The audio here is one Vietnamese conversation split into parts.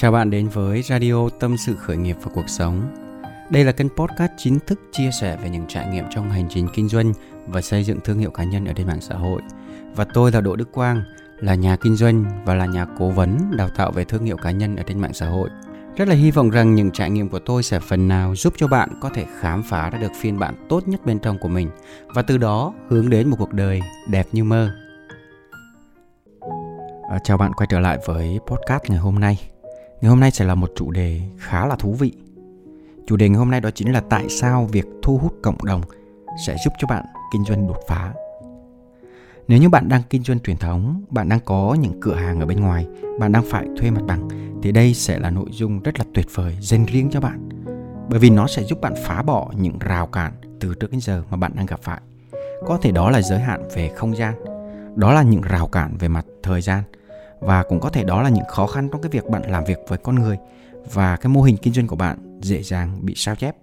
Chào bạn đến với Radio Tâm sự khởi nghiệp và cuộc sống. Đây là kênh podcast chính thức chia sẻ về những trải nghiệm trong hành trình kinh doanh và xây dựng thương hiệu cá nhân ở trên mạng xã hội. Và tôi là Đỗ Đức Quang, là nhà kinh doanh và là nhà cố vấn đào tạo về thương hiệu cá nhân ở trên mạng xã hội. Rất là hy vọng rằng những trải nghiệm của tôi sẽ phần nào giúp cho bạn có thể khám phá ra được phiên bản tốt nhất bên trong của mình và từ đó hướng đến một cuộc đời đẹp như mơ. À, chào bạn quay trở lại với podcast ngày hôm nay. Ngày hôm nay sẽ là một chủ đề khá là thú vị. Chủ đề ngày hôm nay đó chính là tại sao việc thu hút cộng đồng sẽ giúp cho bạn kinh doanh đột phá. Nếu như bạn đang kinh doanh truyền thống, bạn đang có những cửa hàng ở bên ngoài, bạn đang phải thuê mặt bằng thì đây sẽ là nội dung rất là tuyệt vời dành riêng cho bạn. Bởi vì nó sẽ giúp bạn phá bỏ những rào cản từ trước đến giờ mà bạn đang gặp phải. Có thể đó là giới hạn về không gian, đó là những rào cản về mặt thời gian và cũng có thể đó là những khó khăn trong cái việc bạn làm việc với con người và cái mô hình kinh doanh của bạn dễ dàng bị sao chép.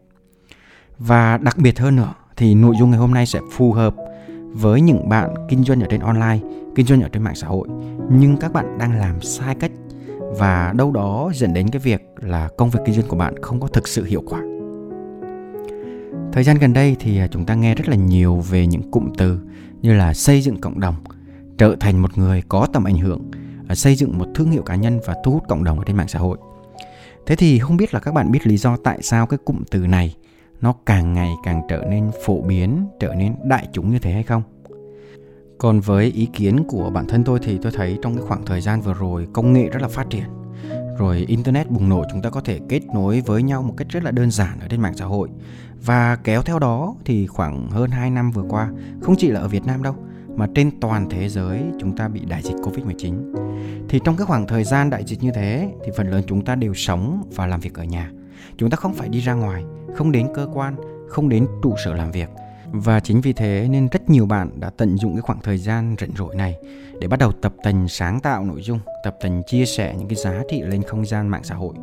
Và đặc biệt hơn nữa thì nội dung ngày hôm nay sẽ phù hợp với những bạn kinh doanh ở trên online, kinh doanh ở trên mạng xã hội nhưng các bạn đang làm sai cách và đâu đó dẫn đến cái việc là công việc kinh doanh của bạn không có thực sự hiệu quả. Thời gian gần đây thì à, chúng ta nghe rất là nhiều về những cụm từ như là xây dựng cộng đồng, trở thành một người có tầm ảnh hưởng, À, xây dựng một thương hiệu cá nhân và thu hút cộng đồng ở trên mạng xã hội. Thế thì không biết là các bạn biết lý do tại sao cái cụm từ này nó càng ngày càng trở nên phổ biến, trở nên đại chúng như thế hay không? Còn với ý kiến của bản thân tôi thì tôi thấy trong cái khoảng thời gian vừa rồi công nghệ rất là phát triển. Rồi internet bùng nổ chúng ta có thể kết nối với nhau một cách rất là đơn giản ở trên mạng xã hội. Và kéo theo đó thì khoảng hơn 2 năm vừa qua, không chỉ là ở Việt Nam đâu, mà trên toàn thế giới chúng ta bị đại dịch Covid-19. Thì trong cái khoảng thời gian đại dịch như thế thì phần lớn chúng ta đều sống và làm việc ở nhà. Chúng ta không phải đi ra ngoài, không đến cơ quan, không đến trụ sở làm việc – và chính vì thế nên rất nhiều bạn đã tận dụng cái khoảng thời gian rảnh rỗi này để bắt đầu tập tành sáng tạo nội dung, tập tành chia sẻ những cái giá trị lên không gian mạng xã hội.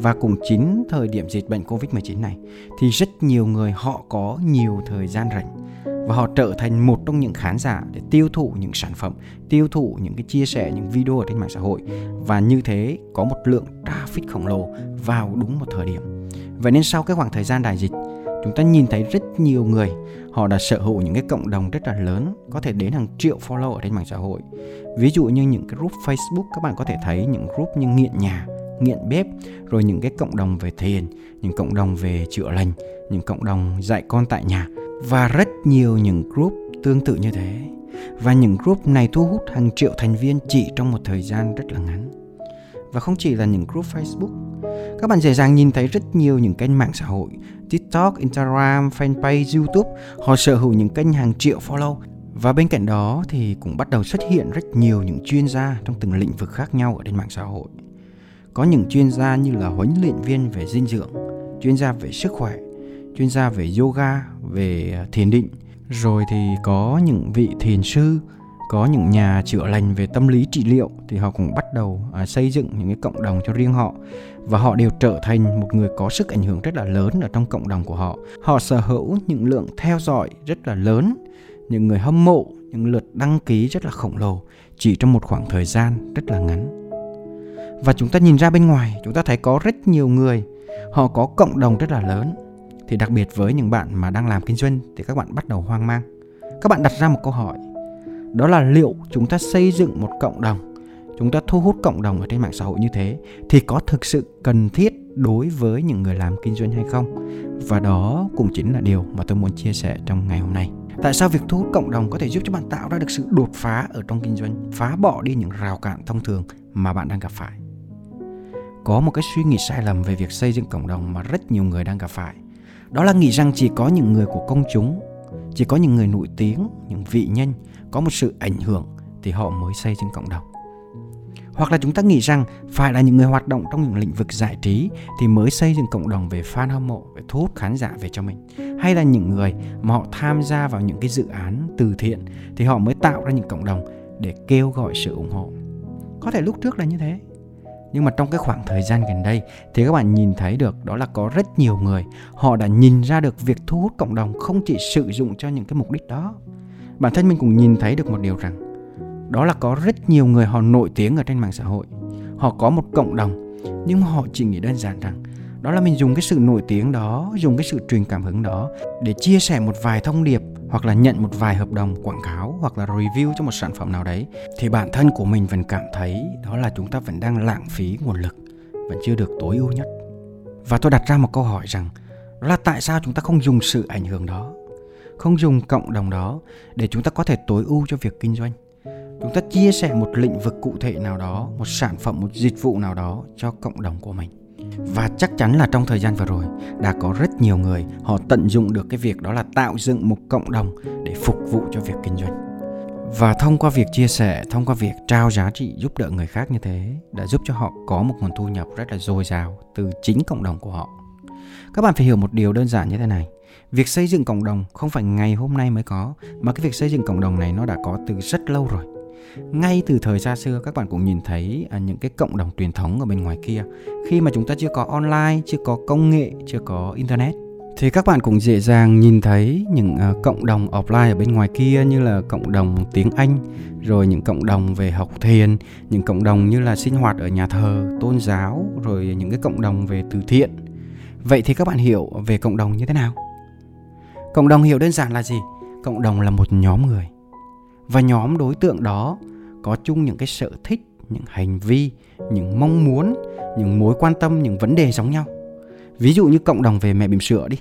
Và cùng chính thời điểm dịch bệnh Covid-19 này thì rất nhiều người họ có nhiều thời gian rảnh và họ trở thành một trong những khán giả để tiêu thụ những sản phẩm, tiêu thụ những cái chia sẻ những video ở trên mạng xã hội. Và như thế có một lượng traffic khổng lồ vào đúng một thời điểm. Vậy nên sau cái khoảng thời gian đại dịch chúng ta nhìn thấy rất nhiều người họ đã sở hữu những cái cộng đồng rất là lớn có thể đến hàng triệu follow ở trên mạng xã hội. Ví dụ như những cái group facebook các bạn có thể thấy những group như nghiện nhà nghiện bếp rồi những cái cộng đồng về thiền những cộng đồng về chữa lành những cộng đồng dạy con tại nhà và rất nhiều những group tương tự như thế. Và những group này thu hút hàng triệu thành viên chỉ trong một thời gian rất là ngắn. Và không chỉ là những group Facebook các bạn dễ dàng nhìn thấy rất nhiều những kênh mạng xã hội TikTok, Instagram, fanpage, YouTube. Họ sở hữu những kênh hàng triệu follow. Và bên cạnh đó thì cũng bắt đầu xuất hiện rất nhiều những chuyên gia trong từng lĩnh vực khác nhau ở trên mạng xã hội. Có những chuyên gia như là huấn luyện viên về dinh dưỡng, chuyên gia về sức khỏe, chuyên gia về yoga, về thiền định, rồi thì có những vị thiền sư, có những nhà chữa lành về tâm lý trị liệu thì họ cũng bắt đầu à, xây dựng những cái cộng đồng cho riêng họ và họ đều trở thành một người có sức ảnh hưởng rất là lớn ở trong cộng đồng của họ. Họ sở hữu những lượng theo dõi rất là lớn, những người hâm mộ, những lượt đăng ký rất là khổng lồ chỉ trong một khoảng thời gian rất là ngắn. Và chúng ta nhìn ra bên ngoài, chúng ta thấy có rất nhiều người họ có cộng đồng rất là lớn. Thì đặc biệt với những bạn mà đang làm kinh doanh thì các bạn bắt đầu hoang mang. Các bạn đặt ra một câu hỏi, đó là liệu chúng ta xây dựng một cộng đồng chúng ta thu hút cộng đồng ở trên mạng xã hội như thế thì có thực sự cần thiết đối với những người làm kinh doanh hay không? Và đó cũng chính là điều mà tôi muốn chia sẻ trong ngày hôm nay. Tại sao việc thu hút cộng đồng có thể giúp cho bạn tạo ra được sự đột phá ở trong kinh doanh phá bỏ đi những rào cản thông thường mà bạn đang gặp phải? Có một cái suy nghĩ sai lầm về việc xây dựng cộng đồng mà rất nhiều người đang gặp phải đó là nghĩ rằng chỉ có những người của công chúng, chỉ có những người nổi tiếng, những vị nhân có một sự ảnh hưởng thì họ mới xây dựng cộng đồng. Hoặc là chúng ta nghĩ rằng phải là những người hoạt động trong những lĩnh vực giải trí thì mới xây dựng cộng đồng về fan hâm mộ, về thu hút khán giả về cho mình. Hay là những người mà họ tham gia vào những cái dự án từ thiện thì họ mới tạo ra những cộng đồng để kêu gọi sự ủng hộ. Có thể lúc trước là như thế nhưng mà trong cái khoảng thời gian gần đây thì các bạn nhìn thấy được đó là có rất nhiều người, họ đã nhìn ra được việc thu hút cộng đồng không chỉ sử dụng cho những cái mục đích đó. Bản thân mình cũng nhìn thấy được một điều rằng, đó là có rất nhiều người họ nổi tiếng ở trên mạng xã hội. Họ có một cộng đồng, nhưng mà họ chỉ nghĩ đơn giản rằng, đó là mình dùng cái sự nổi tiếng đó, dùng cái sự truyền cảm hứng đó để chia sẻ một vài thông điệp hoặc là nhận một vài hợp đồng quảng cáo hoặc là review cho một sản phẩm nào đấy, thì bản thân của mình vẫn cảm thấy đó là chúng ta vẫn đang lãng phí nguồn lực, vẫn chưa được tối ưu nhất. Và tôi đặt ra một câu hỏi rằng, đó là tại sao chúng ta không dùng sự ảnh hưởng đó, không dùng cộng đồng đó để chúng ta có thể tối ưu cho việc kinh doanh? Chúng ta chia sẻ một lĩnh vực cụ thể nào đó, một sản phẩm, một dịch vụ nào đó cho cộng đồng của mình và chắc chắn là trong thời gian vừa rồi, đã có rất nhiều người họ tận dụng được cái việc đó là tạo dựng một cộng đồng để phục vụ cho việc kinh doanh. Và thông qua việc chia sẻ, thông qua việc trao giá trị giúp đỡ người khác như thế, đã giúp cho họ có một nguồn thu nhập rất là dồi dào từ chính cộng đồng của họ. Các bạn phải hiểu một điều đơn giản như thế này. Việc xây dựng cộng đồng không phải ngày hôm nay mới có, mà cái việc xây dựng cộng đồng này nó đã có từ rất lâu rồi ngay từ thời xa xưa các bạn cũng nhìn thấy à, những cái cộng đồng truyền thống ở bên ngoài kia khi mà chúng ta chưa có online chưa có công nghệ chưa có internet thì các bạn cũng dễ dàng nhìn thấy những uh, cộng đồng offline ở bên ngoài kia như là cộng đồng tiếng Anh, rồi những cộng đồng về học thiền, những cộng đồng như là sinh hoạt ở nhà thờ, tôn giáo, rồi những cái cộng đồng về từ thiện. Vậy thì các bạn hiểu về cộng đồng như thế nào? Cộng đồng hiểu đơn giản là gì? Cộng đồng là một nhóm người. Và nhóm đối tượng đó có chung những cái sở thích, những hành vi, những mong muốn, những mối quan tâm, những vấn đề giống nhau. Ví dụ như cộng đồng về mẹ bỉm sữa đi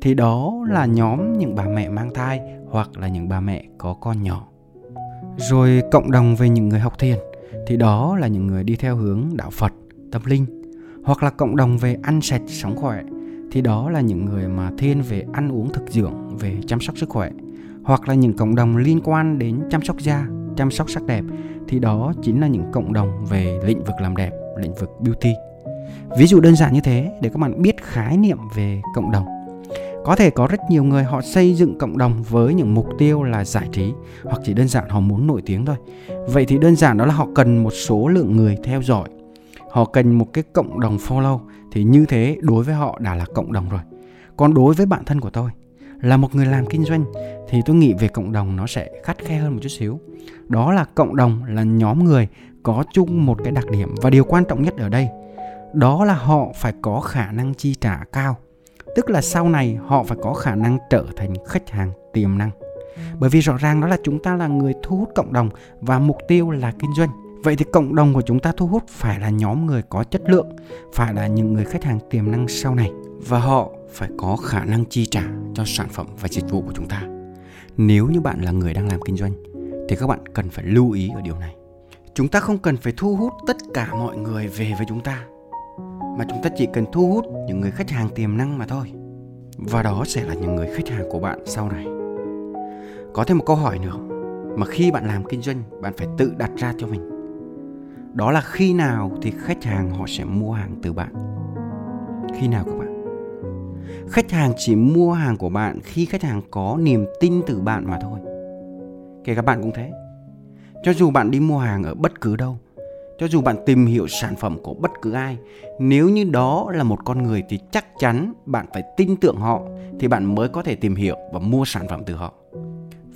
thì đó là nhóm những bà mẹ mang thai hoặc là những bà mẹ có con nhỏ. Rồi cộng đồng về những người học thiền thì đó là những người đi theo hướng đạo phật tâm linh. Hoặc là cộng đồng về ăn sạch sống khỏe thì đó là những người mà thiên về ăn uống thực dưỡng về chăm sóc sức khỏe hoặc là những cộng đồng liên quan đến chăm sóc da, chăm sóc sắc đẹp, thì đó chính là những cộng đồng về lĩnh vực làm đẹp, lĩnh vực beauty. Ví dụ đơn giản như thế để các bạn biết khái niệm về cộng đồng. Có thể có rất nhiều người họ xây dựng cộng đồng với những mục tiêu là giải trí, hoặc chỉ đơn giản họ muốn nổi tiếng thôi. Vậy thì đơn giản đó là họ cần một số lượng người theo dõi. Họ cần một cái cộng đồng follow, thì như thế đối với họ đã là cộng đồng rồi. Còn đối với bản thân của tôi, là một người làm kinh doanh thì tôi nghĩ về cộng đồng nó sẽ khắt khe hơn một chút xíu. Đó là cộng đồng là nhóm người có chung một cái đặc điểm và điều quan trọng nhất ở đây, đó là họ phải có khả năng chi trả cao. Tức là sau này họ phải có khả năng trở thành khách hàng tiềm năng. Bởi vì rõ ràng đó là chúng ta là người thu hút cộng đồng và mục tiêu là kinh doanh. Vậy thì cộng đồng của chúng ta thu hút phải là nhóm người có chất lượng, phải là những người khách hàng tiềm năng sau này. Và họ phải có khả năng chi trả cho sản phẩm và dịch vụ của chúng ta nếu như bạn là người đang làm kinh doanh, thì các bạn cần phải lưu ý ở điều này. Chúng ta không cần phải thu hút tất cả mọi người về với chúng ta, mà chúng ta chỉ cần thu hút những người khách hàng tiềm năng mà thôi. Và đó sẽ là những người khách hàng của bạn sau này. Có thêm một câu hỏi nữa, mà khi bạn làm kinh doanh, bạn phải tự đặt ra cho mình. Đó là khi nào thì khách hàng họ sẽ mua hàng từ bạn? Khi nào khách hàng chỉ mua hàng của bạn khi khách hàng có niềm tin từ bạn mà thôi. Kể cả bạn cũng thế. Cho dù bạn đi mua hàng ở bất cứ đâu, cho dù bạn tìm hiểu sản phẩm của bất cứ ai, nếu như đó là một con người thì chắc chắn bạn phải tin tưởng họ thì bạn mới có thể tìm hiểu và mua sản phẩm từ họ.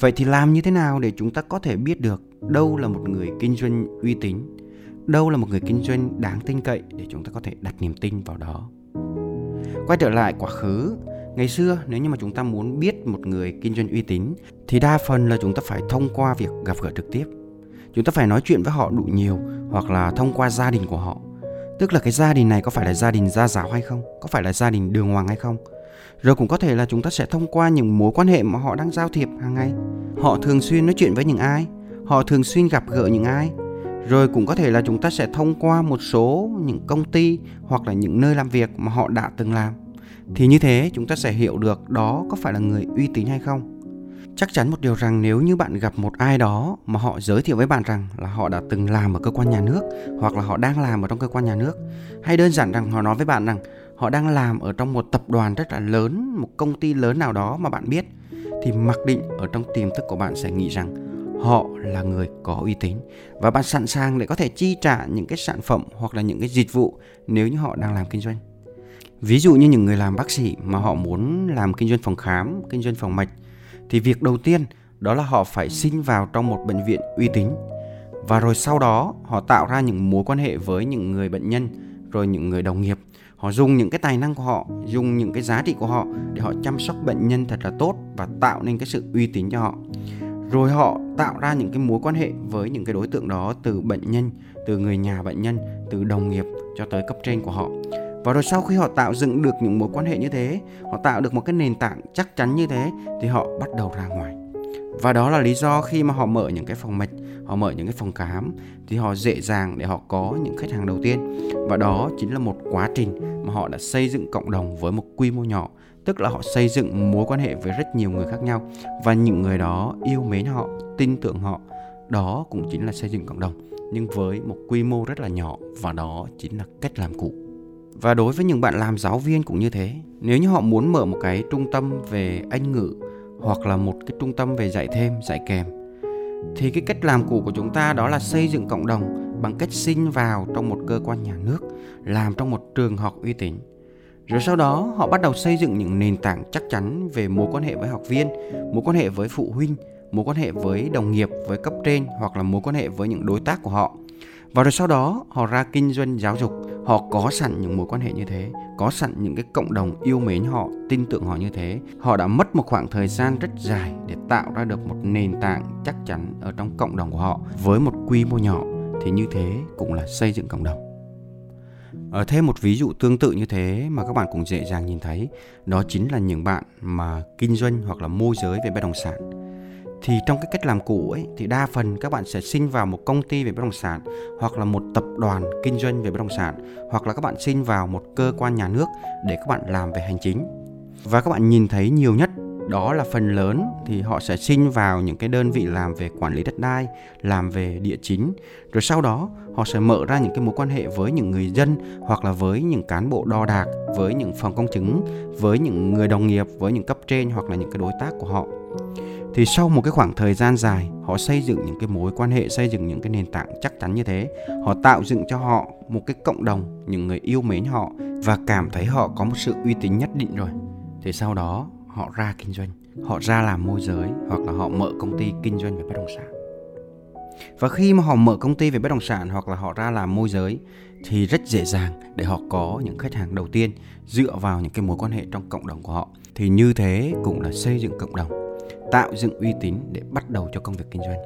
Vậy thì làm như thế nào để chúng ta có thể biết được đâu là một người kinh doanh uy tín, đâu là một người kinh doanh đáng tin cậy để chúng ta có thể đặt niềm tin vào đó? Quay trở lại quá khứ. Ngày xưa, nếu như mà chúng ta muốn biết một người kinh doanh uy tín, thì đa phần là chúng ta phải thông qua việc gặp gỡ trực tiếp. Chúng ta phải nói chuyện với họ đủ nhiều hoặc là thông qua gia đình của họ. Tức là cái gia đình này có phải là gia đình gia giáo hay không? Có phải là gia đình đường hoàng hay không? Rồi cũng có thể là chúng ta sẽ thông qua những mối quan hệ mà họ đang giao thiệp hàng ngày. Họ thường xuyên nói chuyện với những ai? Họ thường xuyên gặp gỡ những ai? Rồi cũng có thể là chúng ta sẽ thông qua một số những công ty hoặc là những nơi làm việc mà họ đã từng làm. Thì như thế chúng ta sẽ hiểu được đó có phải là người uy tín hay không. Chắc chắn một điều rằng nếu như bạn gặp một ai đó mà họ giới thiệu với bạn rằng là họ đã từng làm ở cơ quan nhà nước hoặc là họ đang làm ở trong cơ quan nhà nước, hay đơn giản rằng họ nói với bạn rằng họ đang làm ở trong một tập đoàn rất là lớn, một công ty lớn nào đó mà bạn biết, thì mặc định ở trong tiềm thức của bạn sẽ nghĩ rằng họ là người có uy tín. Và bạn sẵn sàng để có thể chi trả những cái sản phẩm hoặc là những cái dịch vụ nếu như họ đang làm kinh doanh. Ví dụ như những người làm bác sĩ mà họ muốn làm kinh doanh phòng khám, kinh doanh phòng mạch, thì việc đầu tiên đó là họ phải xin vào trong một bệnh viện uy tín. Và rồi sau đó, họ tạo ra những mối quan hệ với những người bệnh nhân, rồi những người đồng nghiệp. Họ dùng những cái tài năng của họ, dùng những cái giá trị của họ để họ chăm sóc bệnh nhân thật là tốt và tạo nên cái sự uy tín cho họ rồi họ tạo ra những cái mối quan hệ với những cái đối tượng đó từ bệnh nhân, từ người nhà bệnh nhân, từ đồng nghiệp cho tới cấp trên của họ. Và rồi sau khi họ tạo dựng được những mối quan hệ như thế, họ tạo được một cái nền tảng chắc chắn như thế, thì họ bắt đầu ra ngoài. Và đó là lý do khi mà họ mở những cái phòng mạch, họ mở những cái phòng khám, thì họ dễ dàng để họ có những khách hàng đầu tiên. Và đó chính là một quá trình mà họ đã xây dựng cộng đồng với một quy mô nhỏ tức là họ xây dựng mối quan hệ với rất nhiều người khác nhau. Và những người đó yêu mến họ, tin tưởng họ. Đó cũng chính là xây dựng cộng đồng. Nhưng với một quy mô rất là nhỏ, và đó chính là cách làm cũ. Và đối với những bạn làm giáo viên cũng như thế. Nếu như họ muốn mở một cái trung tâm về anh ngữ, hoặc là một cái trung tâm về dạy thêm, dạy kèm, thì cái cách làm cũ của chúng ta đó là xây dựng cộng đồng bằng cách xin vào trong một cơ quan nhà nước, làm trong một trường học uy tín rồi sau đó, họ bắt đầu xây dựng những nền tảng chắc chắn về mối quan hệ với học viên, mối quan hệ với phụ huynh, mối quan hệ với đồng nghiệp, với cấp trên hoặc là mối quan hệ với những đối tác của họ. Và rồi sau đó, họ ra kinh doanh giáo dục. Họ có sẵn những mối quan hệ như thế, có sẵn những cái cộng đồng yêu mến họ, tin tưởng họ như thế. Họ đã mất một khoảng thời gian rất dài để tạo ra được một nền tảng chắc chắn ở trong cộng đồng của họ với một quy mô nhỏ. Thì như thế cũng là xây dựng cộng đồng. Ờ, ở thêm một ví dụ tương tự như thế mà các bạn cũng dễ dàng nhìn thấy, đó chính là những bạn mà kinh doanh hoặc là môi giới về bất động sản. Thì trong cái cách làm cũ ấy, thì đa phần các bạn sẽ xin vào một công ty về bất động sản hoặc là một tập đoàn kinh doanh về bất động sản, hoặc là các bạn xin vào một cơ quan nhà nước để các bạn làm về hành chính. Và các bạn nhìn thấy nhiều nhất đó là phần lớn thì họ sẽ xin vào những cái đơn vị làm về quản lý đất đai, làm về địa chính. Rồi sau đó, họ sẽ mở ra những cái mối quan hệ với những người dân hoặc là với những cán bộ đo đạc, với những phòng công chứng, với những người đồng nghiệp, với những cấp trên hoặc là những cái đối tác của họ. Thì sau một cái khoảng thời gian dài, họ xây dựng những cái mối quan hệ, xây dựng những cái nền tảng chắc chắn như thế. Họ tạo dựng cho họ một cái cộng đồng, những người yêu mến họ và cảm thấy họ có một sự uy tín nhất định rồi. Thì sau đó họ ra kinh doanh họ ra làm môi giới hoặc là họ mở công ty kinh doanh về bất động sản và khi mà họ mở công ty về bất động sản hoặc là họ ra làm môi giới thì rất dễ dàng để họ có những khách hàng đầu tiên dựa vào những cái mối quan hệ trong cộng đồng của họ thì như thế cũng là xây dựng cộng đồng tạo dựng uy tín để bắt đầu cho công việc kinh doanh.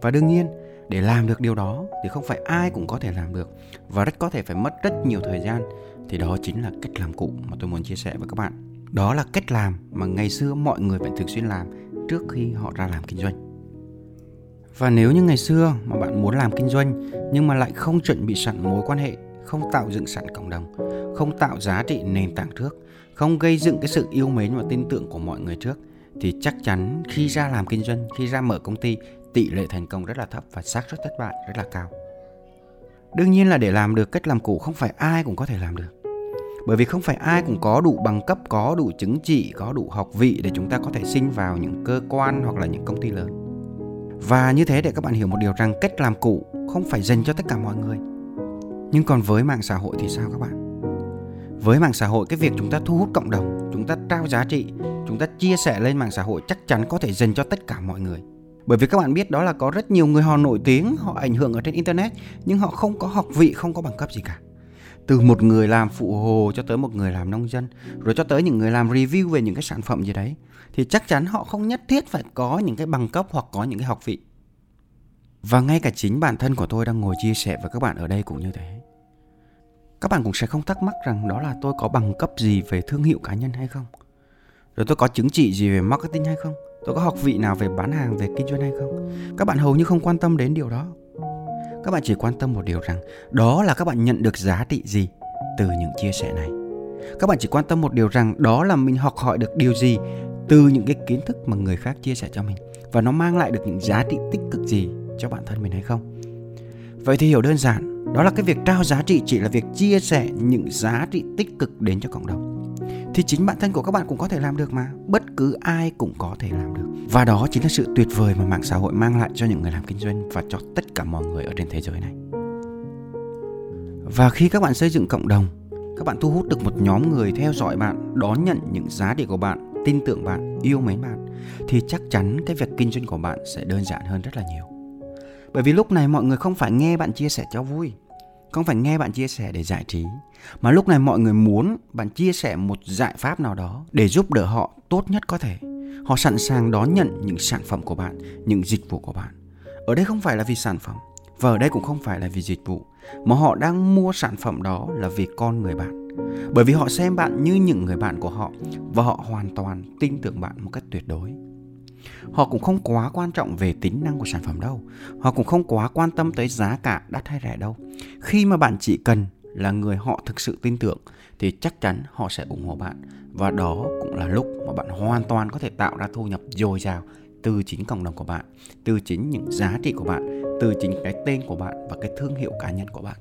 Và đương nhiên, để làm được điều đó thì không phải ai cũng có thể làm được và rất có thể phải mất rất nhiều thời gian thì đó chính là cách làm cũ mà tôi muốn chia sẻ với các bạn. Đó là cách làm mà ngày xưa mọi người vẫn thường xuyên làm trước khi họ ra làm kinh doanh. Và nếu như ngày xưa mà bạn muốn làm kinh doanh nhưng mà lại không chuẩn bị sẵn mối quan hệ, không tạo dựng sẵn cộng đồng, không tạo giá trị nền tảng trước, không gây dựng cái sự yêu mến và tin tưởng của mọi người trước thì chắc chắn khi ra làm kinh doanh, khi ra mở công ty, tỷ lệ thành công rất là thấp và xác suất thất bại rất là cao. Đương nhiên là để làm được cách làm cũ không phải ai cũng có thể làm được. Bởi vì không phải ai cũng có đủ bằng cấp, có đủ chứng chỉ, có đủ học vị để chúng ta có thể xin vào những cơ quan hoặc là những công ty lớn. Và như thế để các bạn hiểu một điều rằng cách làm cũ không phải dành cho tất cả mọi người. Nhưng còn với mạng xã hội thì sao các bạn? với mạng xã hội cái việc chúng ta thu hút cộng đồng chúng ta trao giá trị chúng ta chia sẻ lên mạng xã hội chắc chắn có thể dành cho tất cả mọi người bởi vì các bạn biết đó là có rất nhiều người họ nổi tiếng họ ảnh hưởng ở trên internet nhưng họ không có học vị không có bằng cấp gì cả từ một người làm phụ hồ cho tới một người làm nông dân, rồi cho tới những người làm review về những cái sản phẩm gì đấy, thì chắc chắn họ không nhất thiết phải có những cái bằng cấp hoặc có những cái học vị. Và ngay cả chính bản thân của tôi đang ngồi chia sẻ với các bạn ở đây cũng như thế. Các bạn cũng sẽ không thắc mắc rằng đó là tôi có bằng cấp gì về thương hiệu cá nhân hay không? Rồi tôi có chứng chỉ gì về marketing hay không? Tôi có học vị nào về bán hàng, về kinh doanh hay không? Các bạn hầu như không quan tâm đến điều đó các bạn chỉ quan tâm một điều rằng, đó là các bạn nhận được giá trị gì từ những chia sẻ này. Các bạn chỉ quan tâm một điều rằng, đó là mình học hỏi được điều gì từ những cái kiến thức mà người khác chia sẻ cho mình và nó mang lại được những giá trị tích cực gì cho bản thân mình hay không. Vậy thì hiểu đơn giản, đó là cái việc trao giá trị chỉ là việc chia sẻ những giá trị tích cực đến cho cộng đồng thì chính bản thân của các bạn cũng có thể làm được mà. Bất cứ ai cũng có thể làm được. Và đó chính là sự tuyệt vời mà mạng xã hội mang lại cho những người làm kinh doanh và cho tất cả mọi người ở trên thế giới này. Và khi các bạn xây dựng cộng đồng, các bạn thu hút được một nhóm người theo dõi bạn, đón nhận những giá trị của bạn, tin tưởng bạn, yêu mến bạn, thì chắc chắn cái việc kinh doanh của bạn sẽ đơn giản hơn rất là nhiều. Bởi vì lúc này mọi người không phải nghe bạn chia sẻ cho vui không phải nghe bạn chia sẻ để giải trí, mà lúc này mọi người muốn bạn chia sẻ một giải pháp nào đó để giúp đỡ họ tốt nhất có thể. Họ sẵn sàng đón nhận những sản phẩm của bạn, những dịch vụ của bạn. Ở đây không phải là vì sản phẩm, và ở đây cũng không phải là vì dịch vụ, mà họ đang mua sản phẩm đó là vì con người bạn. Bởi vì họ xem bạn như những người bạn của họ và họ hoàn toàn tin tưởng bạn một cách tuyệt đối. Họ cũng không quá quan trọng về tính năng của sản phẩm đâu. Họ cũng không quá quan tâm tới giá cả đắt hay rẻ đâu. Khi mà bạn chỉ cần là người họ thực sự tin tưởng thì chắc chắn họ sẽ ủng hộ bạn và đó cũng là lúc mà bạn hoàn toàn có thể tạo ra thu nhập dồi dào từ chính cộng đồng của bạn, từ chính những giá trị của bạn, từ chính cái tên của bạn và cái thương hiệu cá nhân của bạn.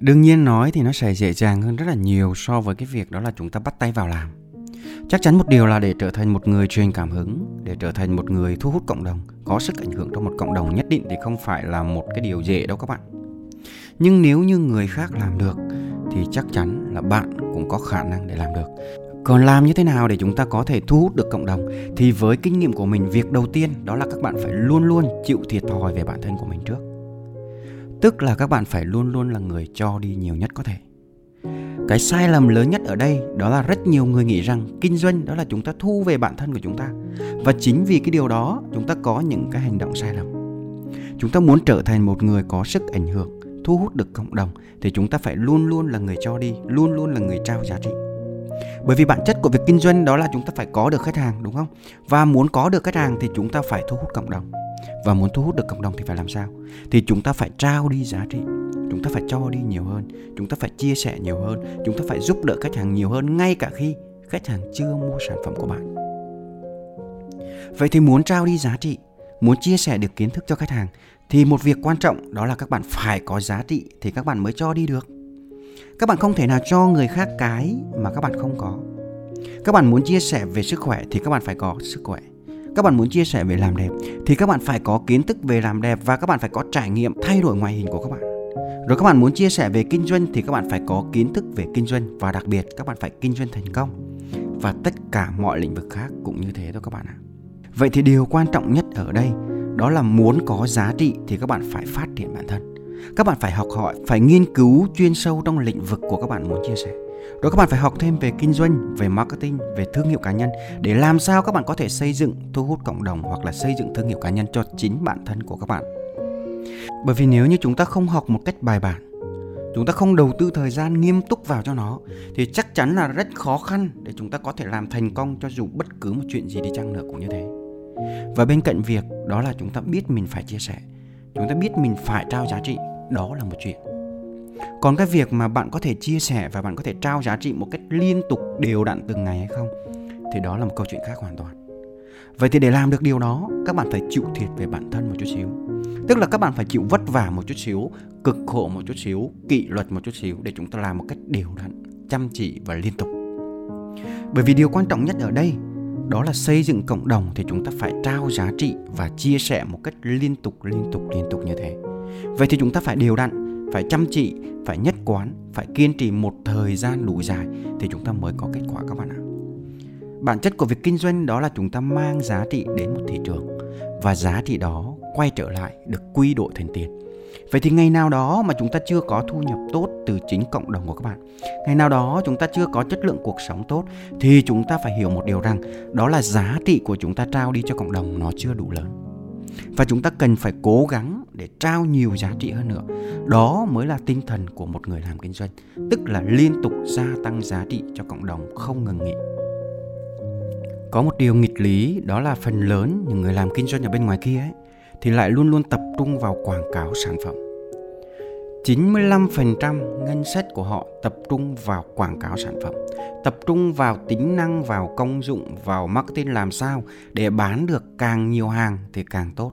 Đương nhiên nói thì nó sẽ dễ dàng hơn rất là nhiều so với cái việc đó là chúng ta bắt tay vào làm. Chắc chắn một điều là để trở thành một người truyền cảm hứng, để trở thành một người thu hút cộng đồng, có sức ảnh hưởng trong một cộng đồng nhất định thì không phải là một cái điều dễ đâu các bạn. Nhưng nếu như người khác làm được thì chắc chắn là bạn cũng có khả năng để làm được. Còn làm như thế nào để chúng ta có thể thu hút được cộng đồng thì với kinh nghiệm của mình việc đầu tiên đó là các bạn phải luôn luôn chịu thiệt thòi về bản thân của mình trước. Tức là các bạn phải luôn luôn là người cho đi nhiều nhất có thể. Cái sai lầm lớn nhất ở đây đó là rất nhiều người nghĩ rằng kinh doanh đó là chúng ta thu về bản thân của chúng ta. Và chính vì cái điều đó chúng ta có những cái hành động sai lầm. Chúng ta muốn trở thành một người có sức ảnh hưởng, thu hút được cộng đồng thì chúng ta phải luôn luôn là người cho đi, luôn luôn là người trao giá trị. Bởi vì bản chất của việc kinh doanh đó là chúng ta phải có được khách hàng đúng không? Và muốn có được khách hàng thì chúng ta phải thu hút cộng đồng. Và muốn thu hút được cộng đồng thì phải làm sao? Thì chúng ta phải trao đi giá trị. Chúng ta phải cho đi nhiều hơn. Chúng ta phải chia sẻ nhiều hơn. Chúng ta phải giúp đỡ khách hàng nhiều hơn ngay cả khi khách hàng chưa mua sản phẩm của bạn. Vậy thì muốn trao đi giá trị, muốn chia sẻ được kiến thức cho khách hàng, thì một việc quan trọng đó là các bạn phải có giá trị thì các bạn mới cho đi được. Các bạn không thể nào cho người khác cái mà các bạn không có. Các bạn muốn chia sẻ về sức khỏe thì các bạn phải có sức khỏe các bạn muốn chia sẻ về làm đẹp thì các bạn phải có kiến thức về làm đẹp và các bạn phải có trải nghiệm thay đổi ngoại hình của các bạn rồi các bạn muốn chia sẻ về kinh doanh thì các bạn phải có kiến thức về kinh doanh và đặc biệt các bạn phải kinh doanh thành công. Và tất cả mọi lĩnh vực khác cũng như thế thôi các bạn ạ. Vậy thì điều quan trọng nhất ở đây đó là muốn có giá trị thì các bạn phải phát triển bản thân. Các bạn phải học hỏi, phải nghiên cứu chuyên sâu trong lĩnh vực của các bạn muốn chia sẻ. Rồi các bạn phải học thêm về kinh doanh, về marketing, về thương hiệu cá nhân để làm sao các bạn có thể xây dựng, thu hút cộng đồng hoặc là xây dựng thương hiệu cá nhân cho chính bản thân của các bạn. Bởi vì nếu như chúng ta không học một cách bài bản, chúng ta không đầu tư thời gian nghiêm túc vào cho nó thì chắc chắn là rất khó khăn để chúng ta có thể làm thành công cho dù bất cứ một chuyện gì đi chăng nữa cũng như thế. Và bên cạnh việc đó là chúng ta biết mình phải chia sẻ, chúng ta biết mình phải trao giá trị, đó là một chuyện. Còn cái việc mà bạn có thể chia sẻ và bạn có thể trao giá trị một cách liên tục đều đặn từng ngày hay không thì đó là một câu chuyện khác hoàn toàn. Vậy thì để làm được điều đó, các bạn phải chịu thiệt về bản thân một chút xíu. Tức là các bạn phải chịu vất vả một chút xíu, cực khổ một chút xíu, kỷ luật một chút xíu để chúng ta làm một cách đều đặn, chăm chỉ và liên tục. Bởi vì điều quan trọng nhất ở đây đó là xây dựng cộng đồng thì chúng ta phải trao giá trị và chia sẻ một cách liên tục liên tục liên tục như thế. Vậy thì chúng ta phải đều đặn, phải chăm chỉ, phải nhất quán, phải kiên trì một thời gian đủ dài thì chúng ta mới có kết quả các bạn ạ. Bản chất của việc kinh doanh đó là chúng ta mang giá trị đến một thị trường và giá trị đó quay trở lại được quy đổi thành tiền. Vậy thì ngày nào đó mà chúng ta chưa có thu nhập tốt từ chính cộng đồng của các bạn, ngày nào đó chúng ta chưa có chất lượng cuộc sống tốt thì chúng ta phải hiểu một điều rằng đó là giá trị của chúng ta trao đi cho cộng đồng nó chưa đủ lớn. Và chúng ta cần phải cố gắng để trao nhiều giá trị hơn nữa. Đó mới là tinh thần của một người làm kinh doanh, tức là liên tục gia tăng giá trị cho cộng đồng không ngừng nghỉ. Có một điều nghịch lý đó là phần lớn những người làm kinh doanh ở bên ngoài kia ấy thì lại luôn luôn tập trung vào quảng cáo sản phẩm. 95% ngân sách của họ tập trung vào quảng cáo sản phẩm, tập trung vào tính năng, vào công dụng, vào marketing làm sao để bán được càng nhiều hàng thì càng tốt.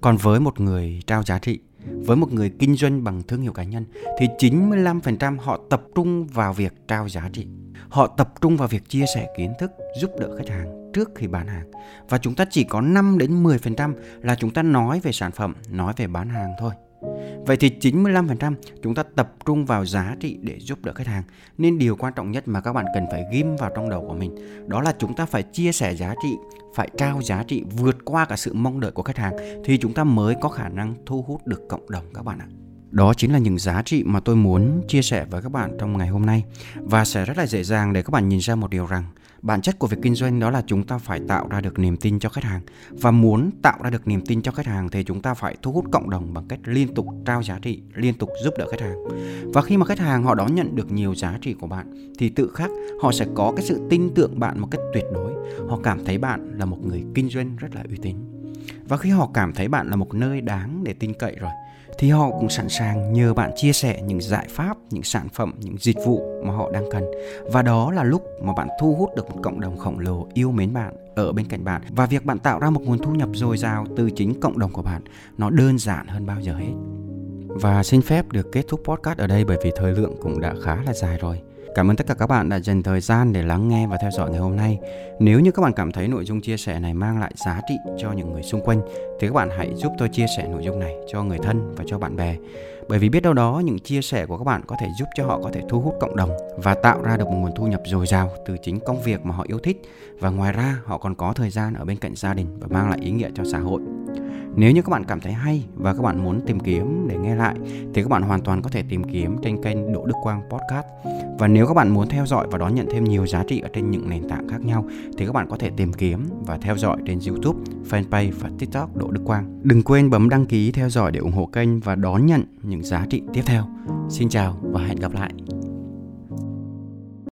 Còn với một người trao giá trị, với một người kinh doanh bằng thương hiệu cá nhân thì 95% họ tập trung vào việc trao giá trị. Họ tập trung vào việc chia sẻ kiến thức, giúp đỡ khách hàng trước khi bán hàng. Và chúng ta chỉ có 5 đến 10% là chúng ta nói về sản phẩm, nói về bán hàng thôi. Vậy thì 95% chúng ta tập trung vào giá trị để giúp đỡ khách hàng. Nên điều quan trọng nhất mà các bạn cần phải ghim vào trong đầu của mình đó là chúng ta phải chia sẻ giá trị, phải trao giá trị vượt qua cả sự mong đợi của khách hàng thì chúng ta mới có khả năng thu hút được cộng đồng các bạn ạ. Đó chính là những giá trị mà tôi muốn chia sẻ với các bạn trong ngày hôm nay. Và sẽ rất là dễ dàng để các bạn nhìn ra một điều rằng, bản chất của việc kinh doanh đó là chúng ta phải tạo ra được niềm tin cho khách hàng. Và muốn tạo ra được niềm tin cho khách hàng thì chúng ta phải thu hút cộng đồng bằng cách liên tục trao giá trị, liên tục giúp đỡ khách hàng. Và khi mà khách hàng họ đón nhận được nhiều giá trị của bạn, thì tự khắc họ sẽ có cái sự tin tưởng bạn một cách tuyệt đối. Họ cảm thấy bạn là một người kinh doanh rất là uy tín. Và khi họ cảm thấy bạn là một nơi đáng để tin cậy rồi thì họ cũng sẵn sàng nhờ bạn chia sẻ những giải pháp, những sản phẩm, những dịch vụ mà họ đang cần. Và đó là lúc mà bạn thu hút được một cộng đồng khổng lồ yêu mến bạn ở bên cạnh bạn và việc bạn tạo ra một nguồn thu nhập dồi dào từ chính cộng đồng của bạn nó đơn giản hơn bao giờ hết. Và xin phép được kết thúc podcast ở đây bởi vì thời lượng cũng đã khá là dài rồi. Cảm ơn tất cả các bạn đã dành thời gian để lắng nghe và theo dõi ngày hôm nay. Nếu như các bạn cảm thấy nội dung chia sẻ này mang lại giá trị cho những người xung quanh, thì các bạn hãy giúp tôi chia sẻ nội dung này cho người thân và cho bạn bè. Bởi vì biết đâu đó, những chia sẻ của các bạn có thể giúp cho họ có thể thu hút cộng đồng và tạo ra được một nguồn thu nhập dồi dào từ chính công việc mà họ yêu thích và ngoài ra, họ còn có thời gian ở bên cạnh gia đình và mang lại ý nghĩa cho xã hội. Nếu như các bạn cảm thấy hay và các bạn muốn tìm kiếm để nghe lại thì các bạn hoàn toàn có thể tìm kiếm trên kênh Đỗ Đức Quang Podcast. Và nếu các bạn muốn theo dõi và đón nhận thêm nhiều giá trị ở trên những nền tảng khác nhau thì các bạn có thể tìm kiếm và theo dõi trên YouTube, fanpage và TikTok Đỗ Đức Quang. Đừng quên bấm đăng ký theo dõi để ủng hộ kênh và đón nhận những giá trị tiếp theo. Xin chào và hẹn gặp lại.